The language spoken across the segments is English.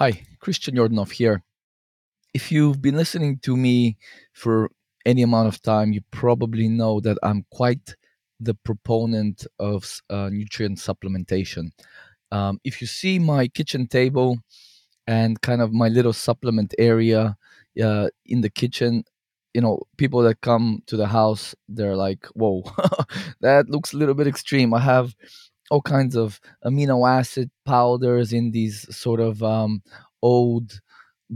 Hi, Christian Yordanov here. If you've been listening to me for any amount of time, you probably know that I'm quite the proponent of uh, nutrient supplementation. Um, if you see my kitchen table and kind of my little supplement area uh, in the kitchen, you know, people that come to the house, they're like, whoa, that looks a little bit extreme. I have all kinds of amino acid powders in these sort of um, old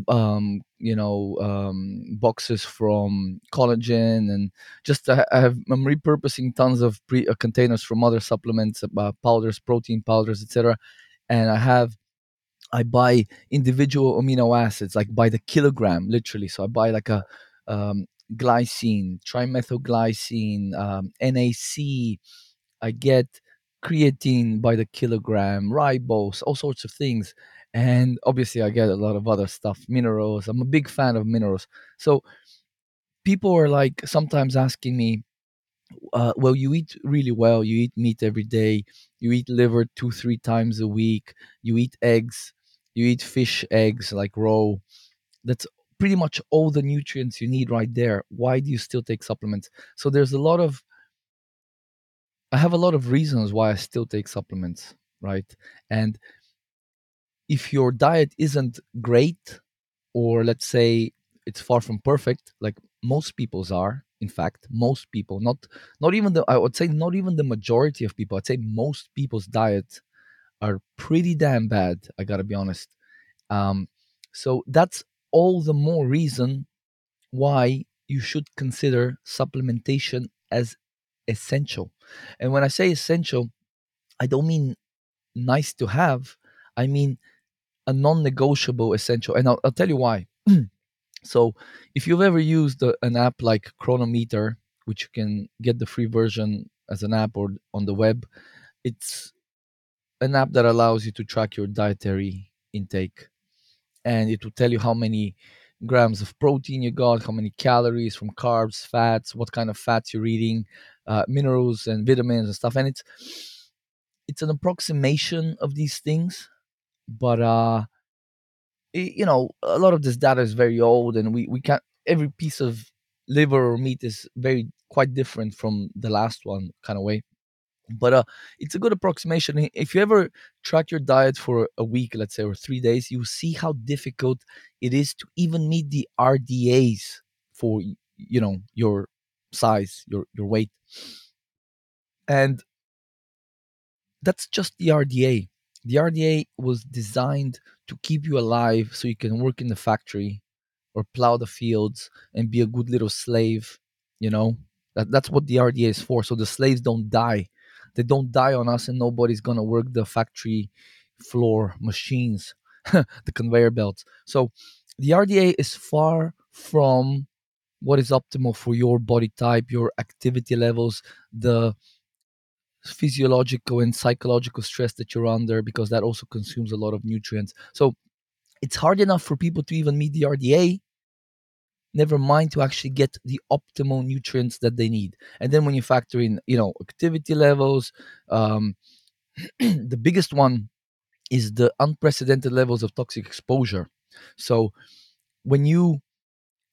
um you know um boxes from collagen and just i I have i'm repurposing tons of pre uh, containers from other supplements uh, powders protein powders etc and i have i buy individual amino acids like by the kilogram literally. So i buy like a um glycine trimethylglycine um, nac I get creatine by the kilogram, ribose, all sorts of things. And obviously, I get a lot of other stuff, minerals. I'm a big fan of minerals. So people are like sometimes asking me, uh, well, you eat really well. You eat meat every day. You eat liver two, three times a week. You eat eggs. You eat fish eggs like raw. That's pretty much all the nutrients you need right there. Why do you still take supplements? So there's a lot of I have a lot of reasons why I still take supplements, right? And if your diet isn't great, or let's say it's far from perfect, like most people's are, in fact, most people, not not even the I would say not even the majority of people, I'd say most people's diets are pretty damn bad. I gotta be honest. Um, so that's all the more reason why you should consider supplementation as essential. And when I say essential, I don't mean nice to have. I mean a non-negotiable essential, and I'll, I'll tell you why. so, if you've ever used a, an app like Cronometer, which you can get the free version as an app or on the web, it's an app that allows you to track your dietary intake, and it will tell you how many grams of protein you got, how many calories from carbs, fats, what kind of fats you're eating, uh, minerals and vitamins and stuff, and it's it's an approximation of these things but uh y- you know a lot of this data is very old and we we can't every piece of liver or meat is very quite different from the last one kind of way. But uh it's a good approximation. If you ever track your diet for a week let's say or three days you see how difficult it is to even meet the rdas for you know your size your your weight and that's just the RDA. The RDA was designed to keep you alive so you can work in the factory or plow the fields and be a good little slave, you know? That, that's what the RDA is for. So the slaves don't die. They don't die on us and nobody's going to work the factory floor machines, the conveyor belts. So the RDA is far from what is optimal for your body type, your activity levels, the physiological and psychological stress that you're under because that also consumes a lot of nutrients. So it's hard enough for people to even meet the RDA, never mind to actually get the optimal nutrients that they need. And then when you factor in, you know, activity levels, um, the biggest one is the unprecedented levels of toxic exposure. So when you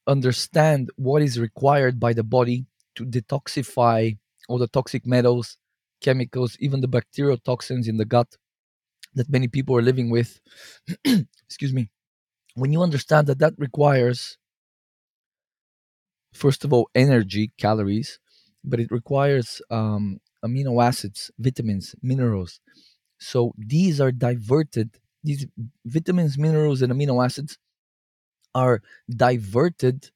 understand what is required by the body to detoxify all the toxic metals, chemicals, even the bacterial toxins in the gut that many people are living with. Excuse me. When you understand that that requires, first of all, energy, calories, but it requires um, amino acids, vitamins, minerals. So these are diverted, these vitamins, minerals, and amino acids are diverted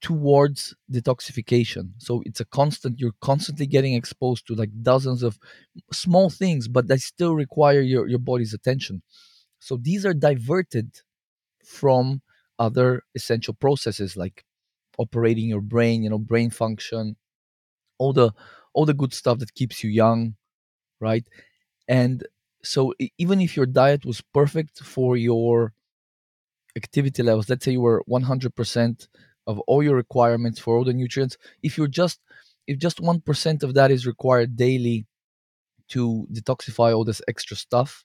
towards detoxification. So it's a constant, you're constantly getting exposed to like dozens of small things, but they still require your, your body's attention. So these are diverted from other essential processes like operating your brain, you know, brain function, all the all the good stuff that keeps you young, right? And so even if your diet was perfect for your activity levels, let's say you were 100% of all your requirements for all the nutrients, if you're just if just 1% of that is required daily to detoxify all this extra stuff,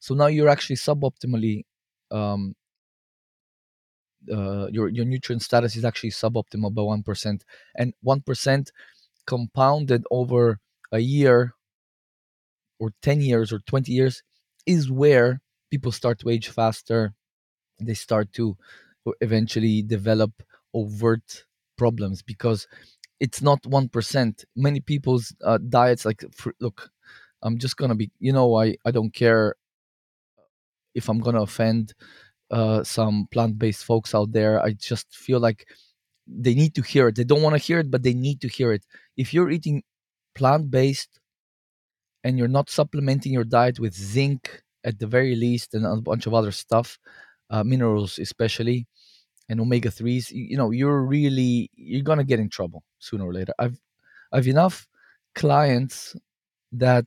so now you're actually suboptimally um, uh, your your nutrient status is actually suboptimal by one percent, and one percent compounded over a year or ten years or twenty years is where people start to age faster. They start to eventually develop overt problems because it's not one percent. Many people's uh, diets, like look, I'm just gonna be, you know, I I don't care if I'm gonna offend uh, some plant-based folks out there. I just feel like they need to hear it. They don't want to hear it, but they need to hear it. If you're eating plant-based and you're not supplementing your diet with zinc at the very least and a bunch of other stuff, uh, minerals especially, and omega threes, you, you know, you're really you're gonna get in trouble sooner or later. I've I've enough clients that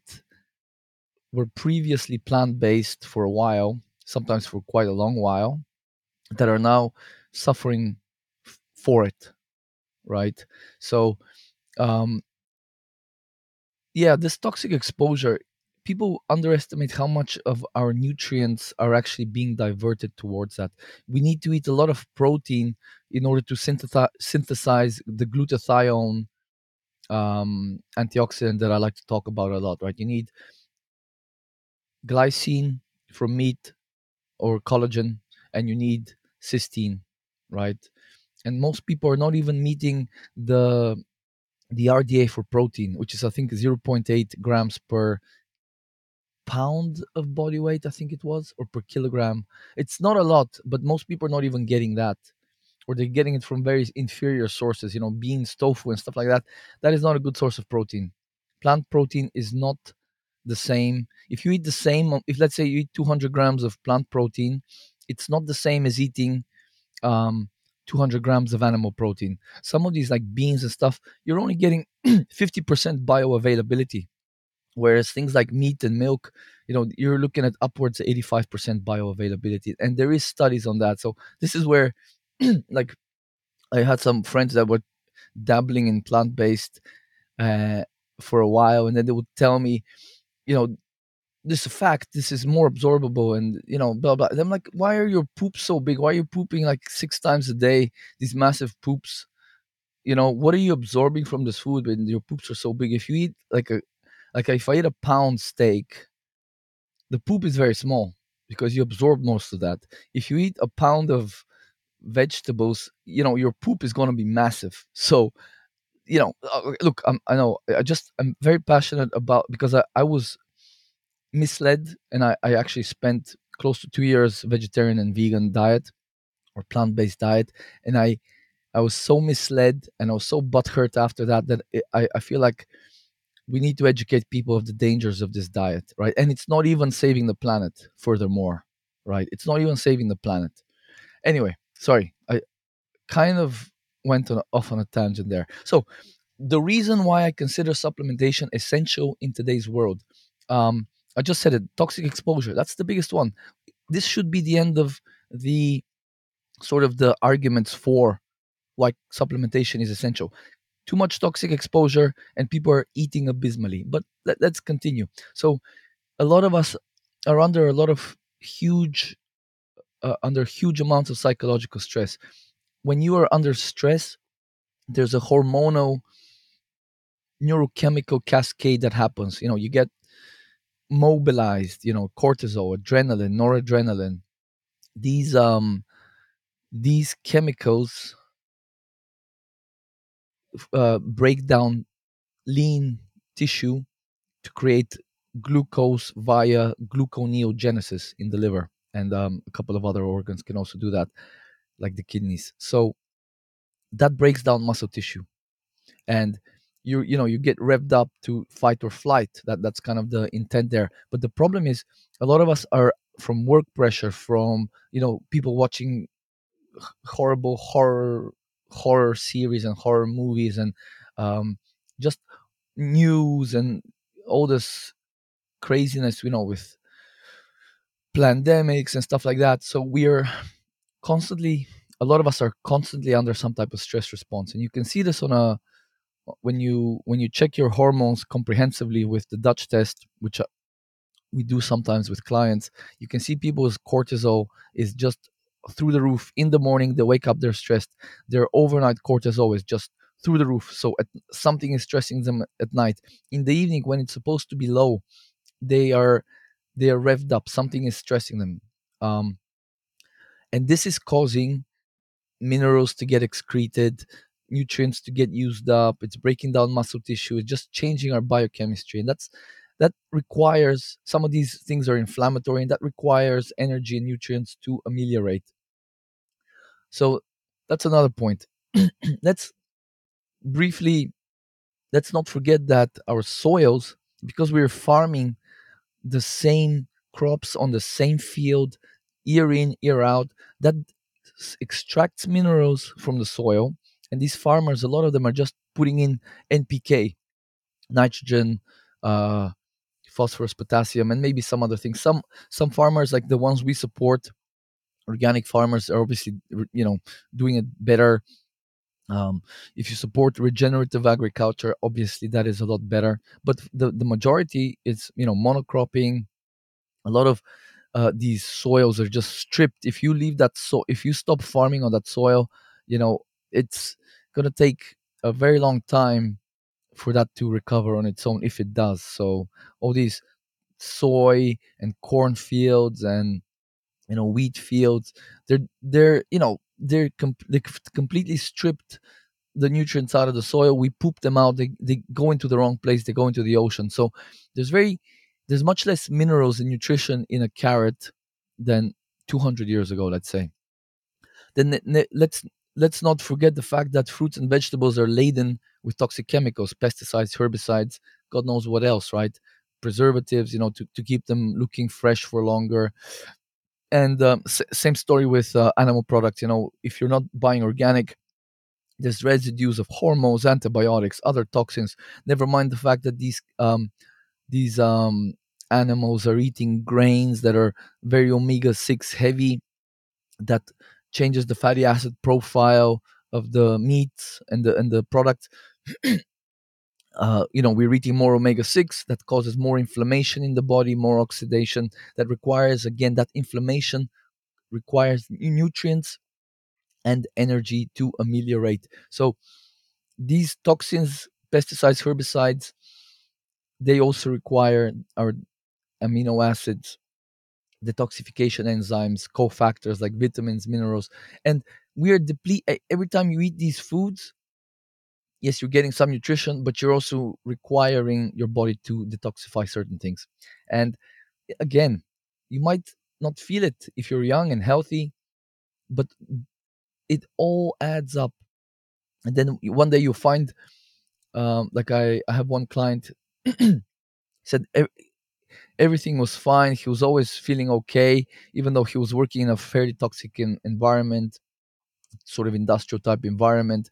were previously plant based for a while, sometimes for quite a long while, that are now suffering f- for it, right? So, um, yeah, this toxic exposure, people underestimate how much of our nutrients are actually being diverted towards that. We need to eat a lot of protein in order to synthesize, synthesize the glutathione um, antioxidant that I like to talk about a lot, right? You need glycine from meat or collagen, and you need cysteine, right? And most people are not even meeting the the RDA for protein, which is I think 0.8 grams per pound of body weight, I think it was, or per kilogram. It's not a lot, but most people are not even getting that. Or they're getting it from very inferior sources, you know, beans, tofu, and stuff like that. That is not a good source of protein. Plant protein is not the same. If you eat the same, if let's say you eat 200 grams of plant protein, it's not the same as eating um, 200 grams of animal protein. Some of these, like beans and stuff, you're only getting 50% bioavailability. Whereas things like meat and milk, you know, you're looking at upwards of 85% bioavailability. And there is studies on that. So this is where, like, I had some friends that were dabbling in plant based uh, for a while, and then they would tell me, you know, this fact, this is more absorbable, and you know, blah blah. And I'm like, why are your poops so big? Why are you pooping like six times a day? These massive poops. You know, what are you absorbing from this food when your poops are so big? If you eat like a, like if I eat a pound steak, the poop is very small because you absorb most of that. If you eat a pound of vegetables, you know, your poop is going to be massive. So you know, uh, look, I'm, I know, I just, I'm very passionate about because I, I was misled and I, I actually spent close to two years vegetarian and vegan diet or plant-based diet and I, I was so misled and I was so butthurt after that that it, I, I feel like we need to educate people of the dangers of this diet, right? And it's not even saving the planet, furthermore, right? It's not even saving the planet. Anyway, sorry, I kind of went on, off on a tangent there. So, the reason why I consider supplementation essential in today's world, um, I just said it toxic exposure. That's the biggest one. This should be the end of the sort of the arguments for why supplementation is essential. Too much toxic exposure, and people are eating abysmally. But let, let's continue. So, a lot of us are under a lot of huge, uh, under huge amounts of psychological stress when you are under stress, there's a hormonal neurochemical cascade that happens. You know, you get mobilized, you know, cortisol, adrenaline, noradrenaline. These um these chemicals uh, break down lean tissue to create glucose via gluconeogenesis in the liver and um, a couple of other organs can also do that like the kidneys. So that breaks down muscle tissue, and you you know you get revved up to fight or flight. That that's kind of the intent there. But the problem is a lot of us are from work pressure, from you know people watching horrible horror horror series and horror movies and um, just news and all this craziness you know with pandemics and stuff like that. So we're constantly a lot of us are constantly under some type of stress response. And you can see this on a when you when you check your hormones comprehensively with the dutch test which we do sometimes with clients, you can see people's cortisol is just through the roof in the morning. They wake up, they're stressed. Their overnight cortisol is always just through the roof. So at, something is stressing them at night. In the evening, when it's supposed to be low, they are they are revved up. Something is stressing them, um, and this is causing minerals to get excreted, nutrients to get used up. It's breaking down muscle tissue. It's just changing our biochemistry, and that's that requires some of these things are inflammatory, and that requires energy and nutrients to ameliorate. So that's another point. let's briefly let's not forget that our soils, because we're farming the same crops on the same field year in year out, that extracts minerals from the soil. And these farmers, a lot of them are just putting in NPK, nitrogen, uh, phosphorus, potassium, and maybe some other things. Some some farmers, like the ones we support, organic farmers, are obviously you know doing it better. Um, if you support regenerative agriculture, obviously that is a lot better. But the the majority is you know monocropping. A lot of uh, these soils are just stripped. If you leave that so, if you stop farming on that soil, you know it's gonna take a very long time for that to recover on its own if it does. So all these soy and corn fields and you know wheat fields, they're they're you know they're, com- they're completely stripped the nutrients out of the soil. We poop them out. They they go into the wrong place. They go into the ocean. So there's very there's much less minerals and nutrition in a carrot than 200 years ago, let's say. Then let's let's not forget the fact that fruits and vegetables are laden with toxic chemicals, pesticides, herbicides, God knows what else, right? Preservatives, you know, to, to keep them looking fresh for longer. And um, s- same story with uh, animal products. You know, if you're not buying organic, there's residues of hormones, antibiotics, other toxins. Never mind the fact that these um, these um, animals are eating grains that are very omega six heavy, that changes the fatty acid profile of the meat and the and the product. uh, you know, we're eating more omega six that causes more inflammation in the body, more oxidation. That requires again that inflammation requires nutrients and energy to ameliorate. So these toxins, pesticides, herbicides, they also require our amino acids, detoxification enzymes, cofactors like vitamins, minerals, and we are deplete every time you eat these foods. Yes, you're getting some nutrition, but you're also requiring your body to detoxify certain things. And again, you might not feel it if you're young and healthy, but it all adds up. And then one day you find, um, like I, I have one client said everything was fine. He was always feeling okay, even though he was working in a fairly toxic in, environment, sort of industrial type environment.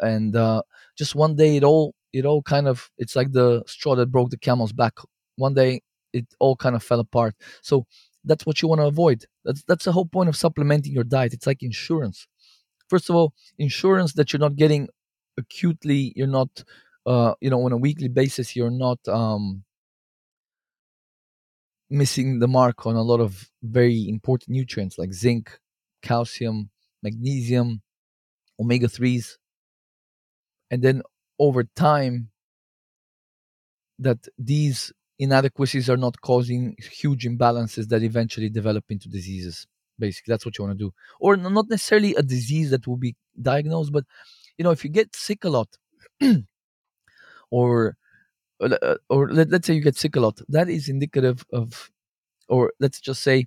And uh, just one day, it all it all kind of it's like the straw that broke the camel's back. One day, it all kind of fell apart. So that's what you want to avoid. That's that's the whole point of supplementing your diet. It's like insurance. First of all, insurance that you're not getting acutely. You're not, uh, you know, on a weekly basis. You're not um, missing the mark on a lot of very important nutrients like zinc, calcium, magnesium, omega 3s. And then over time, that these inadequacies are not causing huge imbalances that eventually develop into diseases. Basically, that's what you want to do. Or not necessarily a disease that will be diagnosed, but you know, if you get sick a lot, or uh, or let, us say you get sick a lot, that is indicative of, or let's just say,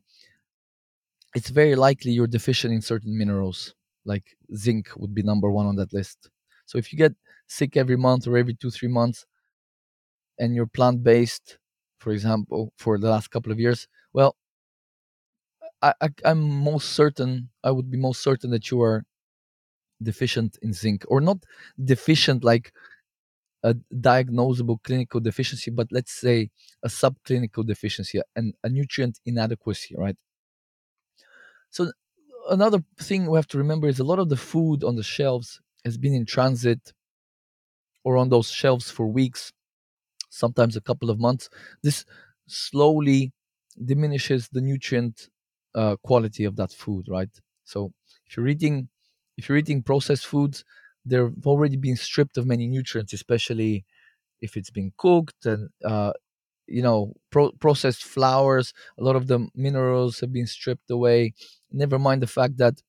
it's very likely you're deficient in certain minerals, like zinc would be number one on that list. So if you get sick every month or every two, three months, and you're plant based, for example, for the last couple of years, well, I, I, I'm most certain, I would be most certain that you are deficient in zinc, or not deficient like a diagnosable clinical deficiency, but let's say a subclinical deficiency and a nutrient inadequacy, right? So another thing we have to remember is a lot of the food on the shelves has been in transit or on those shelves for weeks, sometimes a couple of months. This slowly diminishes the nutrient uh, quality of that food, right? So if you're eating if you're eating processed foods, they've already been stripped of many nutrients, especially if it's been cooked and uh, you know pro- processed flours. A lot of the minerals have been stripped away. Never mind the fact that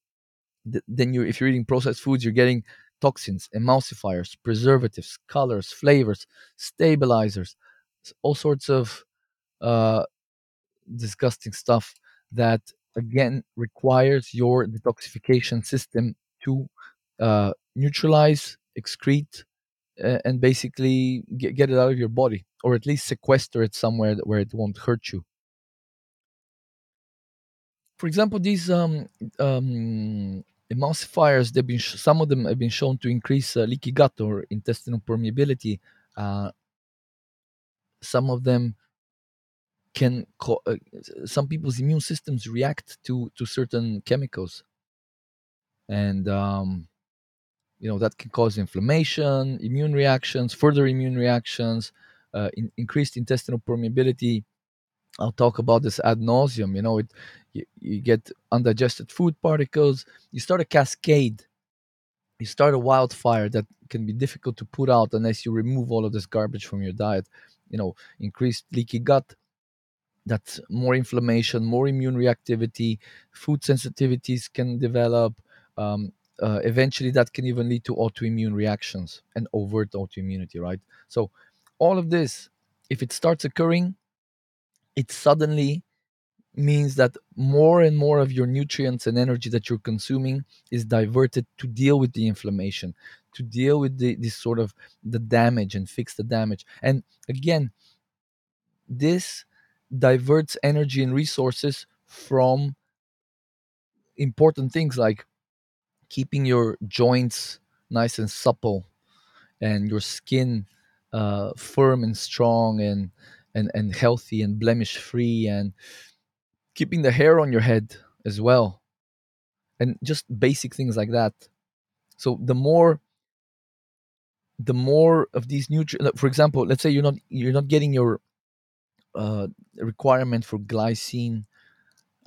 th- then you if you're eating processed foods, you're getting toxins, emulsifiers, preservatives, colors, flavors, stabilizers, all sorts of uh, disgusting stuff that again requires your detoxification system to uh, neutralize, excrete, uh, and basically get, get it out of your body, or at least sequester it somewhere where it won't hurt you. For example, these um, um, emulsifiers, they've been some of them have been shown to increase uh, leaky gut or intestinal permeability. Uh, some of them can co- uh, some people's immune systems react to to certain chemicals and um, you know that can cause inflammation immune reactions further immune reactions uh, in, increased intestinal permeability i'll talk about this ad nauseum you know it you, you get undigested food particles you start a cascade you start a wildfire that can be difficult to put out unless you remove all of this garbage from your diet you know increased leaky gut that's more inflammation, more immune reactivity, food sensitivities can develop. Um, uh, eventually, that can even lead to autoimmune reactions and overt autoimmunity, right? So, all of this, if it starts occurring, it suddenly means that more and more of your nutrients and energy that you're consuming is diverted to deal with the inflammation to deal with the this sort of the damage and fix the damage. And again this diverts energy and resources from important things like keeping your joints nice and supple and your skin uh, firm and strong and and and healthy and blemish free and keeping the hair on your head as well and just basic things like that so the more the more of these nutrients for example let's say you're not you're not getting your uh, requirement for glycine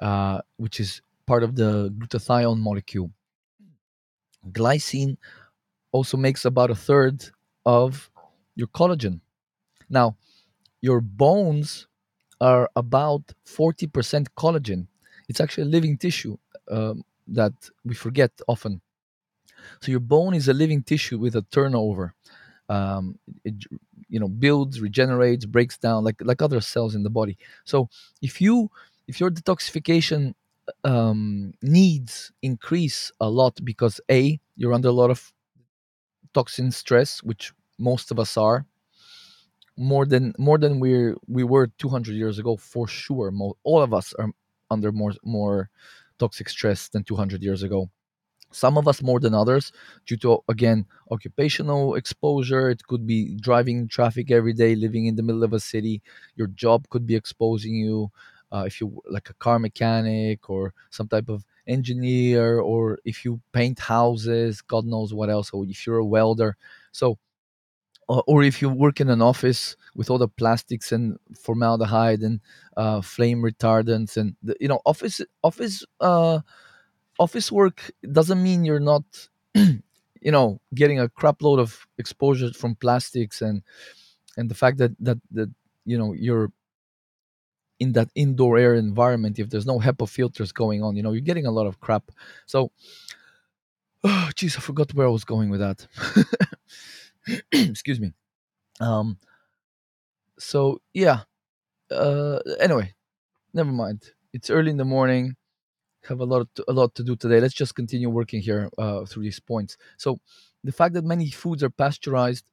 uh, which is part of the glutathione molecule. Glycine also makes about a third of your collagen. Now, your bones are about 40% collagen. It's actually a living tissue um, that we forget often. So, your bone is a living tissue with a turnover. Um, it you know builds, regenerates, breaks down like like other cells in the body. So, if you if your detoxification um, needs increase a lot because a you're under a lot of toxin stress, which most of us are more than more than we we were 200 years ago for sure. All of us are under more more toxic stress than 200 years ago. Some of us more than others due to again occupational exposure. It could be driving traffic every day, living in the middle of a city. Your job could be exposing you. Uh, if you like a car mechanic or some type of engineer, or if you paint houses, God knows what else. Or if you're a welder, so or, if you work in an office with all the plastics and formaldehyde and uh, flame retardants and the, you know office office uh, office work doesn't mean you're not you know getting a crap load of exposure from plastics and and the fact that that that you know you're in that indoor air environment if there's no HEPA filters going on you know you're getting a lot of crap. So oh jeez I forgot where I was going with that excuse me. Um so yeah uh anyway never mind. It's early in the morning. Have a lot to, a lot to do today. Let's just continue working here uh, through these points. So the fact that many foods are pasteurized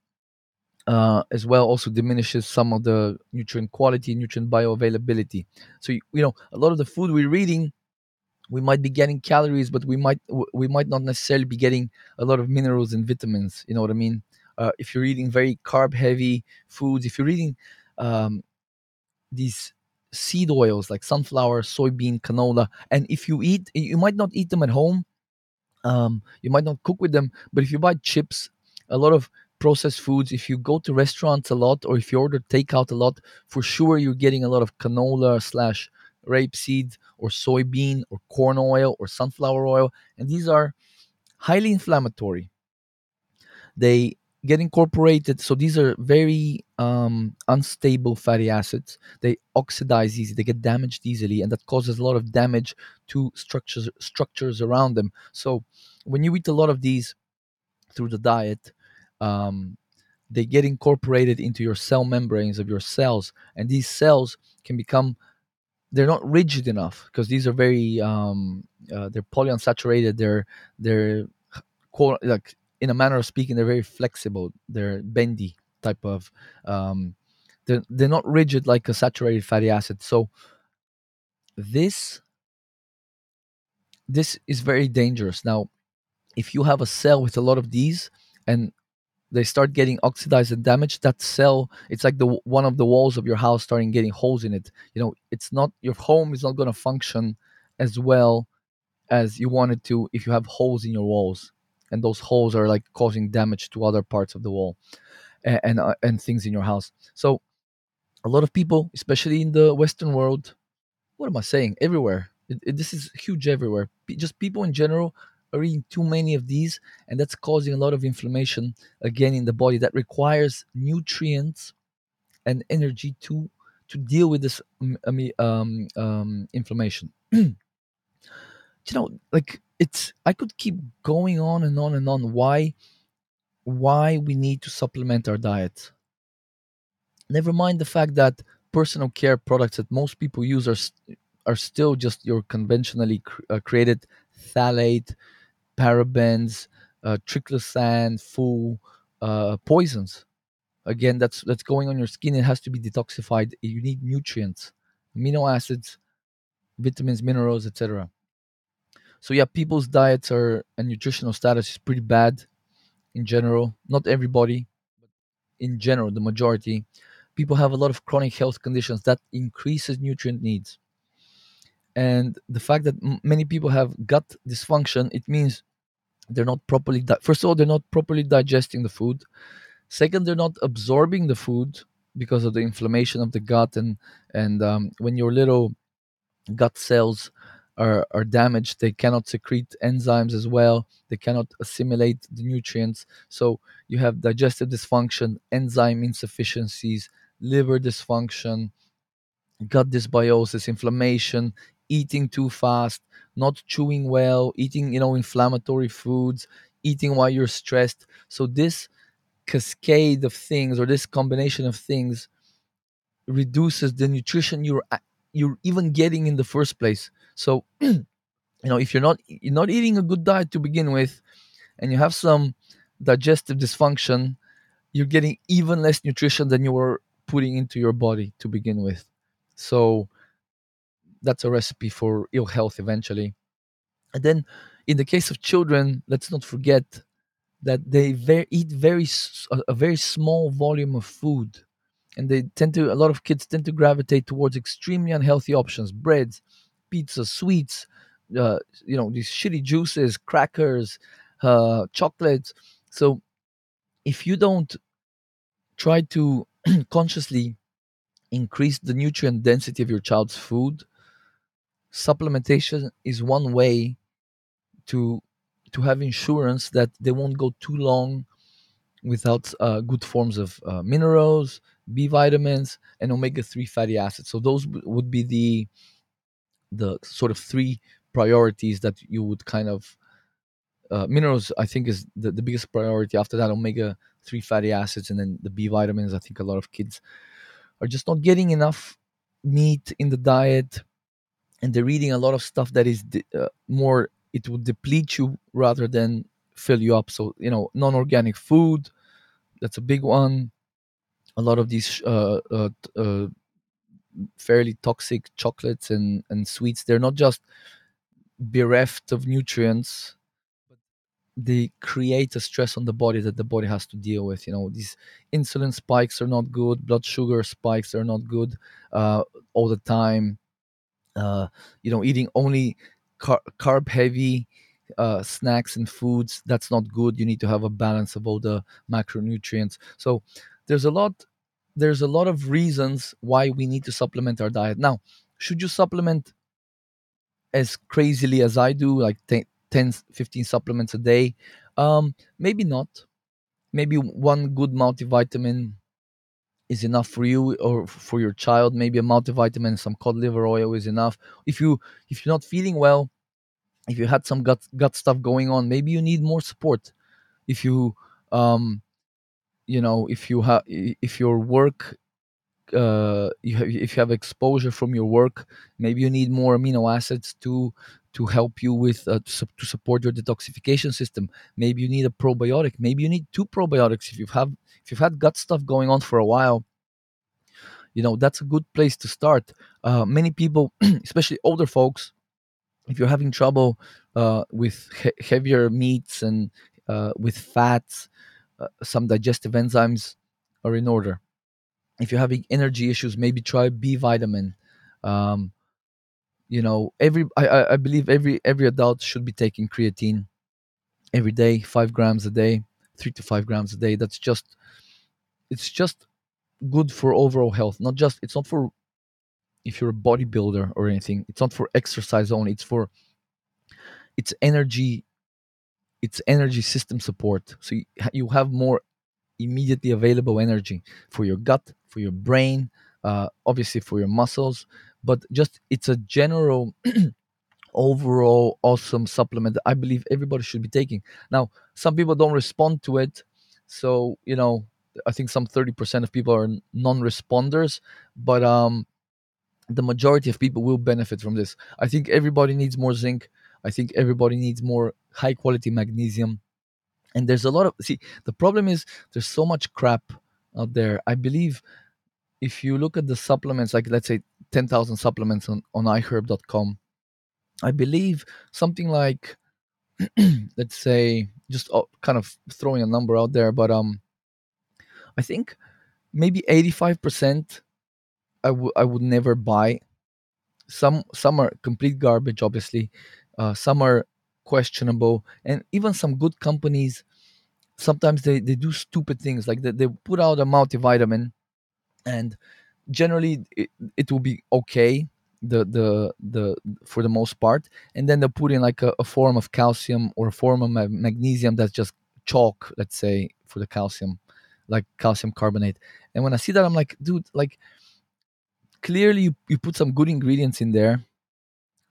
uh, as well also diminishes some of the nutrient quality nutrient bioavailability. So you, you know a lot of the food we're eating we might be getting calories but we might we might not necessarily be getting a lot of minerals and vitamins. You know what i mean uh, if you're eating very carb heavy foods if you're eating um, these seed oils like sunflower, soybean, canola. And if you eat, you might not eat them at home. Um, you might not cook with them, but if you buy chips, a lot of processed foods if you go to restaurants a lot or if you order takeout a lot for sure you're getting a lot of canola slash rapeseed or soybean or corn oil or sunflower oil and these are highly inflammatory they get incorporated. So these are very um, unstable fatty acids. They oxidize easy. They get damaged easily and that causes a lot of damage to structures structures around them. So when you eat a lot of these through the diet um, they get incorporated into your cell membranes of your cells and these cells can become they're not rigid enough because these are very um, uh, they're polyunsaturated. They're they're like in a manner of speaking they're very flexible. They're bendy type of um, they're, they're not rigid like a saturated fatty acid. So this this is very dangerous. Now if you have a cell with a lot of these and they start getting oxidized and damaged that cell it's like the one of the walls of your house starting getting holes in it. You know it's not your home is not going to function as well as you want it to if you have holes in your walls and those holes are like causing damage to other parts of the wall and and, uh, and things in your house. So a lot of people especially in the western world what am i saying? Everywhere. It, it, this is huge everywhere. P- just people in general are eating too many of these and that's causing a lot of inflammation again in the body that requires nutrients and energy to to deal with this I um, um, inflammation. You know like it's i could keep going on and on and on why why we need to supplement our diet. Never mind the fact that personal care products that most people use are are still just your conventionally cr- uh, created phthalate parabens uh, triclosan full uh, poisons. Again that's that's going on your skin. It has to be detoxified. You need nutrients amino acids vitamins minerals etc so yeah people's diets are and nutritional status is pretty bad in general. Not everybody but in general the majority. People have a lot of chronic health conditions that increases nutrient needs. And the fact that m- many people have gut dysfunction it means they're not properly di- first of all they're not properly digesting the food. Second they're not absorbing the food because of the inflammation of the gut and and um, when your little gut cells are, are damaged. They cannot secrete enzymes as well. They cannot assimilate the nutrients. So you have digestive dysfunction enzyme insufficiencies liver dysfunction gut dysbiosis inflammation eating too fast not chewing well eating you know inflammatory foods eating while you're stressed. So this cascade of things or this combination of things reduces the nutrition you're you're even getting in the first place so you know if you're not you're not eating a good diet to begin with and you have some digestive dysfunction you're getting even less nutrition than you were putting into your body to begin with. So that's a recipe for ill health eventually. And then in the case of children let's not forget that they very, eat very a very small volume of food. And they tend to a lot of kids tend to gravitate towards extremely unhealthy options breads pizza sweets uh, you know these shitty juices crackers uh, chocolates so if you don't try to consciously increase the nutrient density of your child's food supplementation is one way to to have insurance that they won't go too long without uh, good forms of uh, minerals, B vitamins, and omega three fatty acids. So those would be the the sort of three priorities that you would kind of uh, minerals. I think is the, the biggest priority. After that, omega three fatty acids, and then the B vitamins. I think a lot of kids are just not getting enough meat in the diet, and they're eating a lot of stuff that is de- uh, more. It would deplete you rather than fill you up. So you know, non-organic food. That's a big one a lot of these uh, uh, uh, fairly toxic chocolates and, and sweets. They're not just bereft of nutrients but they create a stress on the body that the body has to deal with you know. These insulin spikes are not good blood sugar spikes are not good uh, all the time. Uh, you know eating only car- carb heavy uh, snacks and foods that's not good. You need to have a balance of all the macronutrients. So there's a lot there's a lot of reasons why we need to supplement our diet. Now should you supplement as crazily as i do like 10, 10 15 supplements a day? Um maybe not. Maybe one good multivitamin is enough for you or for your child. Maybe a multivitamin some cod liver oil is enough. If you if you're not feeling well if you had some gut gut stuff going on maybe you need more support. If you um you know if you have if your work uh you have, if you have exposure from your work maybe you need more amino acids to to help you with uh, to, su- to support your detoxification system. Maybe you need a probiotic. Maybe you need two probiotics if you've have if you've had gut stuff going on for a while. You know that's a good place to start. Uh, many people especially older folks if you're having trouble uh, with he- heavier meats and uh, with fats uh, some digestive enzymes are in order. If you're having energy issues maybe try b vitamin. Um, you know every I, I believe every every adult should be taking creatine every day five grams a day three to five grams a day. That's just it's just good for overall health. Not just it's not for if you're a bodybuilder or anything. It's not for exercise only. It's for it's energy it's energy system support. So you, have more immediately available energy for your gut for your brain uh, obviously for your muscles but just it's a general overall awesome supplement that i believe everybody should be taking. Now some people don't respond to it so you know i think some 30% of people are non-responders but um the majority of people will benefit from this. I think everybody needs more zinc i think everybody needs more high quality magnesium. And there's a lot of see the problem is there's so much crap out there. I believe if you look at the supplements like let's say 10000 supplements on, on iherb.com i believe something like let's say just uh, kind of throwing a number out there but um i think maybe 85% I wou- I would never buy. Some some are complete garbage obviously uh, some are questionable and even some good companies sometimes they, they do stupid things like they, they put out a multivitamin and generally it, it will be okay the the the for the most part and then they put in like a, a form of calcium or a form of ma- magnesium that's just chalk let's say for the calcium like calcium carbonate. And when i see that i'm like dude like clearly you, you put some good ingredients in there.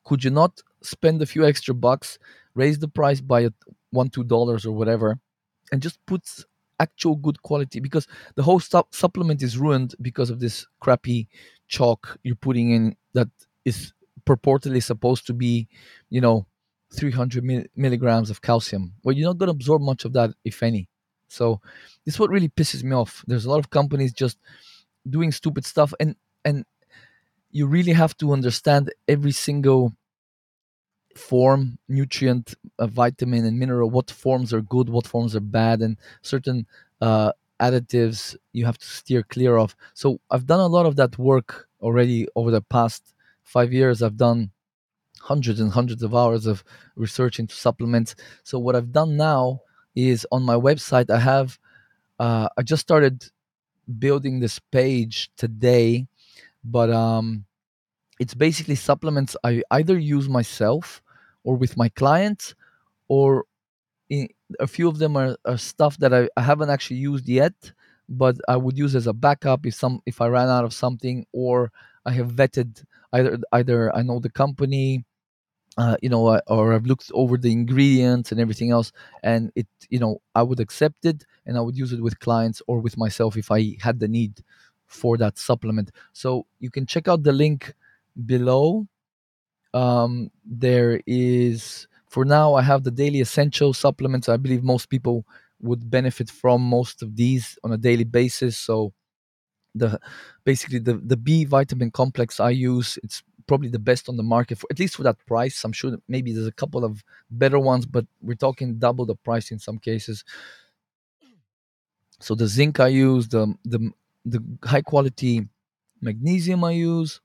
Could you not spend a few extra bucks raise the price by one two dollars or whatever and just put actual good quality because the whole sup- supplement is ruined because of this crappy chalk you're putting in that is purportedly supposed to be you know 300 mil- milligrams of calcium. Well you're not going to absorb much of that if any. So this is what really pisses me off. There's a lot of companies just doing stupid stuff and and you really have to understand every single form nutrient uh, vitamin and mineral what forms are good what forms are bad and certain uh, additives you have to steer clear of. So i've done a lot of that work already over the past five years. I've done hundreds and hundreds of hours of research into supplements so what i've done now is on my website i have uh, i just started building this page today but um it's basically supplements I either use myself or with my clients, or in, a few of them are, are stuff that I, I haven't actually used yet, but I would use as a backup if some if I ran out of something, or I have vetted either either I know the company, uh, you know, or I've looked over the ingredients and everything else, and it you know I would accept it and I would use it with clients or with myself if I had the need for that supplement. So you can check out the link below um, there is for now i have the daily essential supplements. I believe most people would benefit from most of these on a daily basis. So the basically the the b vitamin complex i use it's probably the best on the market for at least for that price. I'm sure maybe there's a couple of better ones but we're talking double the price in some cases. So the zinc i use the the the high quality magnesium i use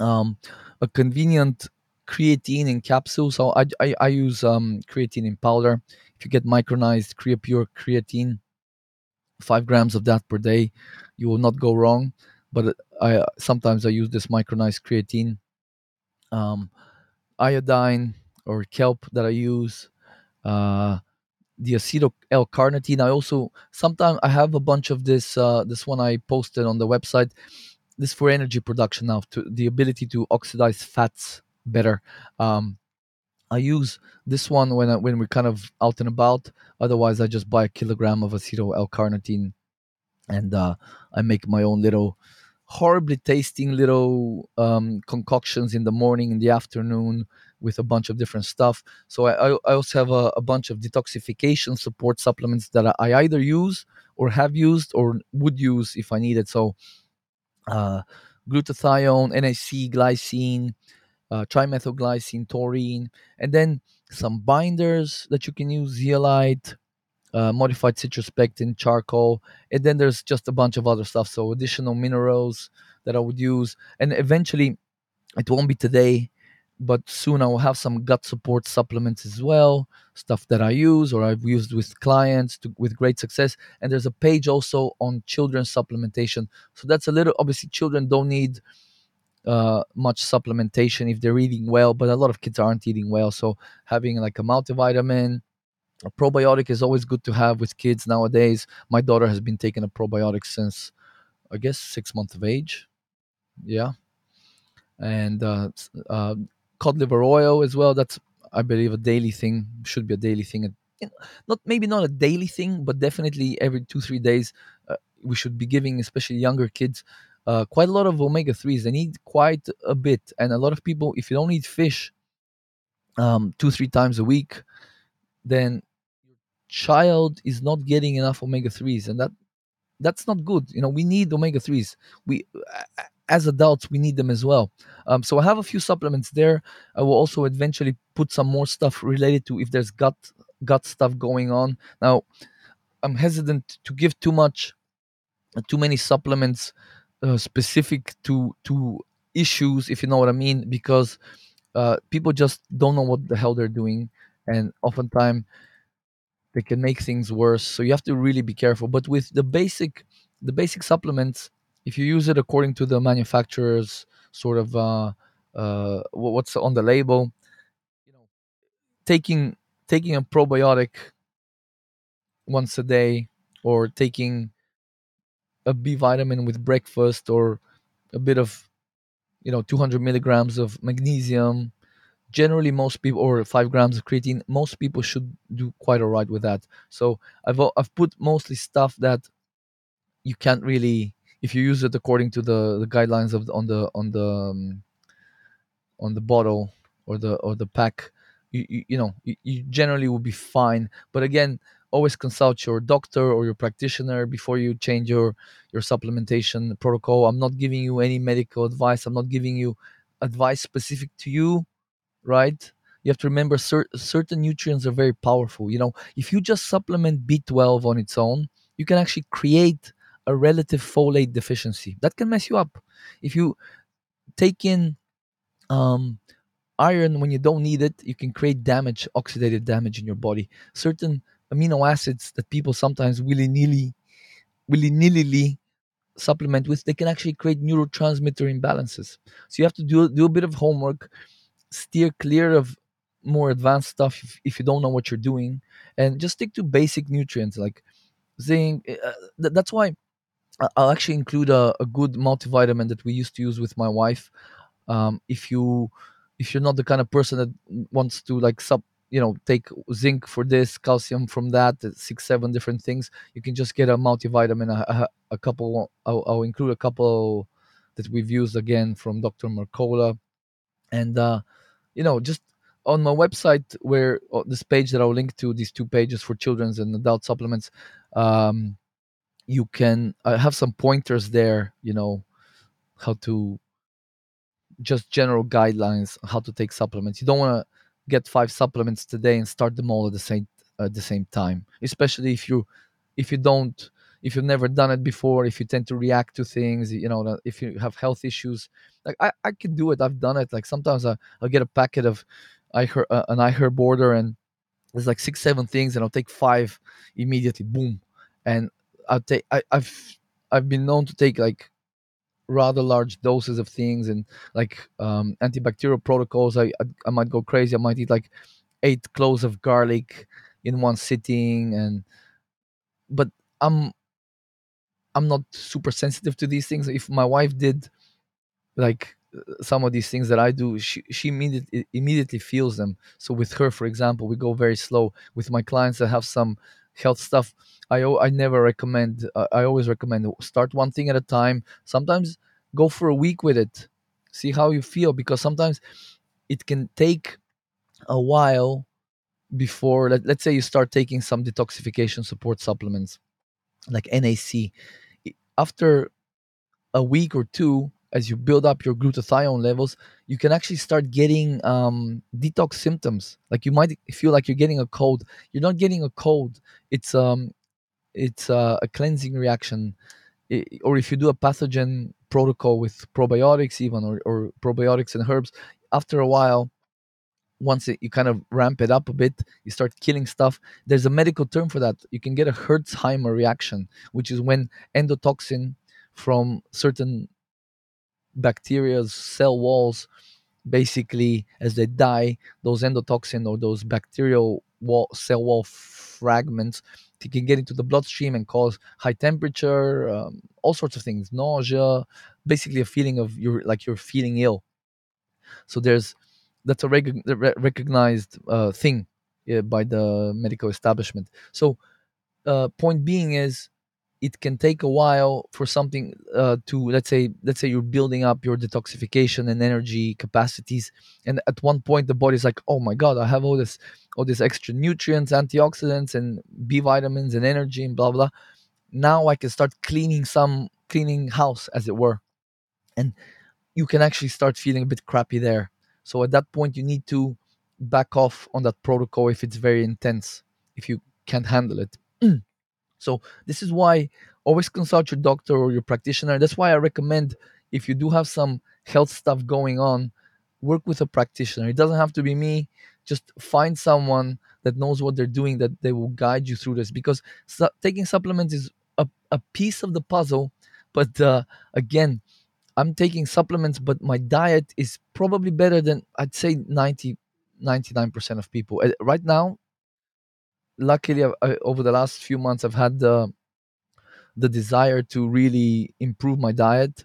um, a convenient creatine in capsules. So I, I, I use um, creatine in powder. If you get micronized CreaPure creatine, five grams of that per day, you will not go wrong. But I sometimes I use this micronized creatine, um, iodine or kelp that I use. Uh, the acetyl L-carnitine. I also sometimes I have a bunch of this. Uh, this one I posted on the website. This for energy production now, to the ability to oxidize fats better. Um, I use this one when I, when we're kind of out and about. Otherwise, I just buy a kilogram of acetyl L-carnitine, and uh, I make my own little horribly tasting little um, concoctions in the morning, in the afternoon, with a bunch of different stuff. So I, I also have a, a bunch of detoxification support supplements that I either use or have used or would use if I needed. So uh, glutathione, NAC, glycine, uh, trimethylglycine, taurine, and then some binders that you can use, zeolite, uh, modified citrus pectin, charcoal, and then there's just a bunch of other stuff. So additional minerals that I would use, and eventually, it won't be today, but soon I will have some gut support supplements as well, stuff that I use or I've used with clients to, with great success. And there's a page also on children's supplementation. So that's a little obviously children don't need uh, much supplementation if they're eating well, but a lot of kids aren't eating well. So having like a multivitamin, a probiotic is always good to have with kids nowadays. My daughter has been taking a probiotic since I guess six months of age. Yeah, and uh, uh, cod liver oil as well. That's I believe a daily thing. Should be a daily thing. Not maybe not a daily thing, but definitely every two three days uh, we should be giving, especially younger kids, uh, quite a lot of omega threes. They need quite a bit, and a lot of people, if you don't eat fish um, two three times a week, then your child is not getting enough omega threes, and that that's not good. You know, we need omega threes. We as adults we need them as well. Um, so I have a few supplements there. I will also eventually put some more stuff related to if there's gut gut stuff going on. Now I'm hesitant to give too much, too many supplements uh, specific to to issues, if you know what I mean, because uh, people just don't know what the hell they're doing, and oftentimes they can make things worse. So you have to really be careful. But with the basic the basic supplements, if you use it according to the manufacturer's sort of uh, uh, what's on the label, you know, taking taking a probiotic once a day or taking a B vitamin with breakfast or a bit of you know 200 milligrams of magnesium generally most people or 5 grams of creatine most people should do quite all right with that. So i've i've put mostly stuff that you can't really if you use it according to the, the guidelines of the, on the on the um, on the bottle or the or the pack you, you, you know you, you generally will be fine. But again always consult your doctor or your practitioner before you change your your supplementation protocol. I'm not giving you any medical advice. I'm not giving you advice specific to you right? You have to remember cer- certain nutrients are very powerful you know. If you just supplement b12 on its own you can actually create a relative folate deficiency. That can mess you up. If you take in um, iron when you don't need it you can create damage oxidative damage in your body. Certain amino acids that people sometimes willy-nilly willy-nilly supplement with they can actually create neurotransmitter imbalances. So you have to do, do a bit of homework steer clear of more advanced stuff if, if you don't know what you're doing and just stick to basic nutrients like zinc uh, th- that's why I'll actually include a, a good multivitamin that we used to use with my wife. Um, if you if you're not the kind of person that wants to like sub you know take zinc for this calcium from that six seven different things you can just get a multivitamin a, a, a couple I'll, I'll, include a couple that we've used again from dr mercola and uh you know just on my website where uh, this page that i'll link to these two pages for children's and adult supplements um you can uh, have some pointers there you know how to just general guidelines how to take supplements. You don't want to get five supplements today and start them all at the same at the same time especially if you if you don't if you've never done it before if you tend to react to things you know if you have health issues. Like i, I can do it. I've done it. Like sometimes I, i'll get a packet of i heard uh, an iHerb border and there's like six seven things and i'll take five immediately boom. And i'll take I, i've i've been known to take like rather large doses of things and like um, antibacterial protocols. I, I i might go crazy. I might eat like eight cloves of garlic in one sitting and but i'm i'm not super sensitive to these things. If my wife did like some of these things that i do she she immediately immediately feels them. So with her for example we go very slow. With my clients that have some health stuff i i never recommend uh, i always recommend start one thing at a time. Sometimes go for a week with it. See how you feel because sometimes it can take a while before let, let's say you start taking some detoxification support supplements like NAC after a week or two as you build up your glutathione levels you can actually start getting um, detox symptoms like you might feel like you're getting a cold you're not getting a cold it's um it's uh, a cleansing reaction I- or if you do a pathogen protocol with probiotics even or, or probiotics and herbs after a while once it, you kind of ramp it up a bit, you start killing stuff. There's a medical term for that. You can get a Herxheimer reaction, which is when endotoxin from certain bacteria's cell walls basically as they die those endotoxin or those bacterial wall cell wall fragments they can get into the bloodstream and cause high temperature um, all sorts of things nausea basically a feeling of you're like you're feeling ill so there's that's a rec- re- recognized uh, thing by the medical establishment. So uh, point being is it can take a while for something uh, to let's say let's say you're building up your detoxification and energy capacities and at one point the body's like oh my god i have all this all these extra nutrients antioxidants and b vitamins and energy and blah blah now i can start cleaning some cleaning house as it were and you can actually start feeling a bit crappy there. So at that point, you need to back off on that protocol if it's very intense, if you can't handle it. so this is why always consult your doctor or your practitioner. That's why I recommend if you do have some health stuff going on, work with a practitioner. It doesn't have to be me. Just find someone that knows what they're doing that they will guide you through this because su- taking supplements is a, a piece of the puzzle. But uh, again, I'm taking supplements, but my diet is probably better than I'd say 90, 99% of people. Uh, Right now, luckily, I, over the last few months, I've had the, the desire to really improve my diet.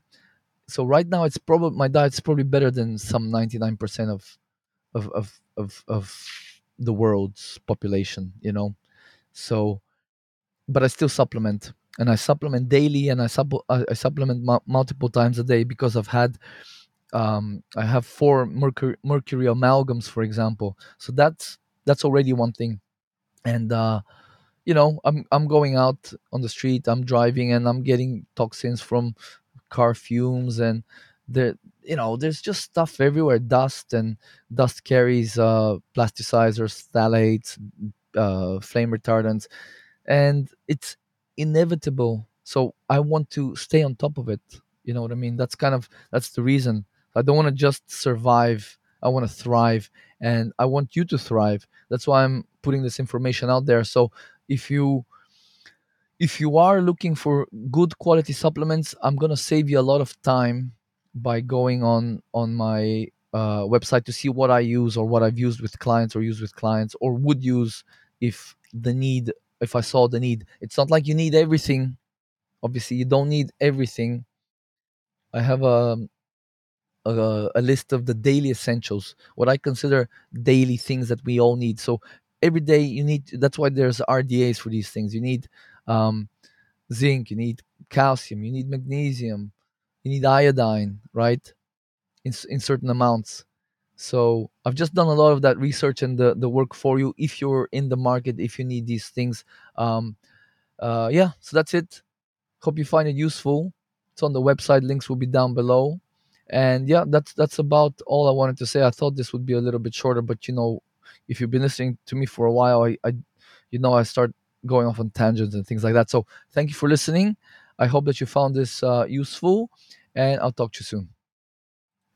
So right now, it's probably my diet's probably better than some 99% of, of, of, of, of the world's population, you know? So, but I still supplement and I supplement daily and I, I, I supplement mu- multiple times a day because I've had um, I have four mercury, mercury amalgams, for example. So that's that's already one thing. And uh, you know, I'm I'm going out on the street, I'm driving, and I'm getting toxins from car fumes, and there, you know, there's just stuff everywhere, dust and dust carries uh, plasticizers, phthalates, uh, flame retardants, and it's inevitable. So I want to stay on top of it. You know what I mean? That's kind of that's the reason. I don't want to just survive. I want to thrive, and I want you to thrive. That's why I'm putting this information out there. So if you if you are looking for good quality supplements, I'm gonna save you a lot of time by going on on my uh, website to see what I use or what I've used with clients or use with clients or would use if the need if I saw the need. It's not like you need everything. Obviously, you don't need everything. I have a a, a list of the daily essentials, what I consider daily things that we all need. So every day you need. That's why there's RDAs for these things. You need um, zinc, you need calcium, you need magnesium, you need iodine, right? In, in certain amounts. So I've just done a lot of that research and the, the work for you if you're in the market, if you need these things. Um, uh, yeah, so that's it. Hope you find it useful. It's on the website. Links will be down below. And yeah, that's that's about all I wanted to say. I thought this would be a little bit shorter, but you know, if you've been listening to me for a while, I, I you know, I start going off on tangents and things like that. So thank you for listening. I hope that you found this uh, useful, and I'll talk to you soon.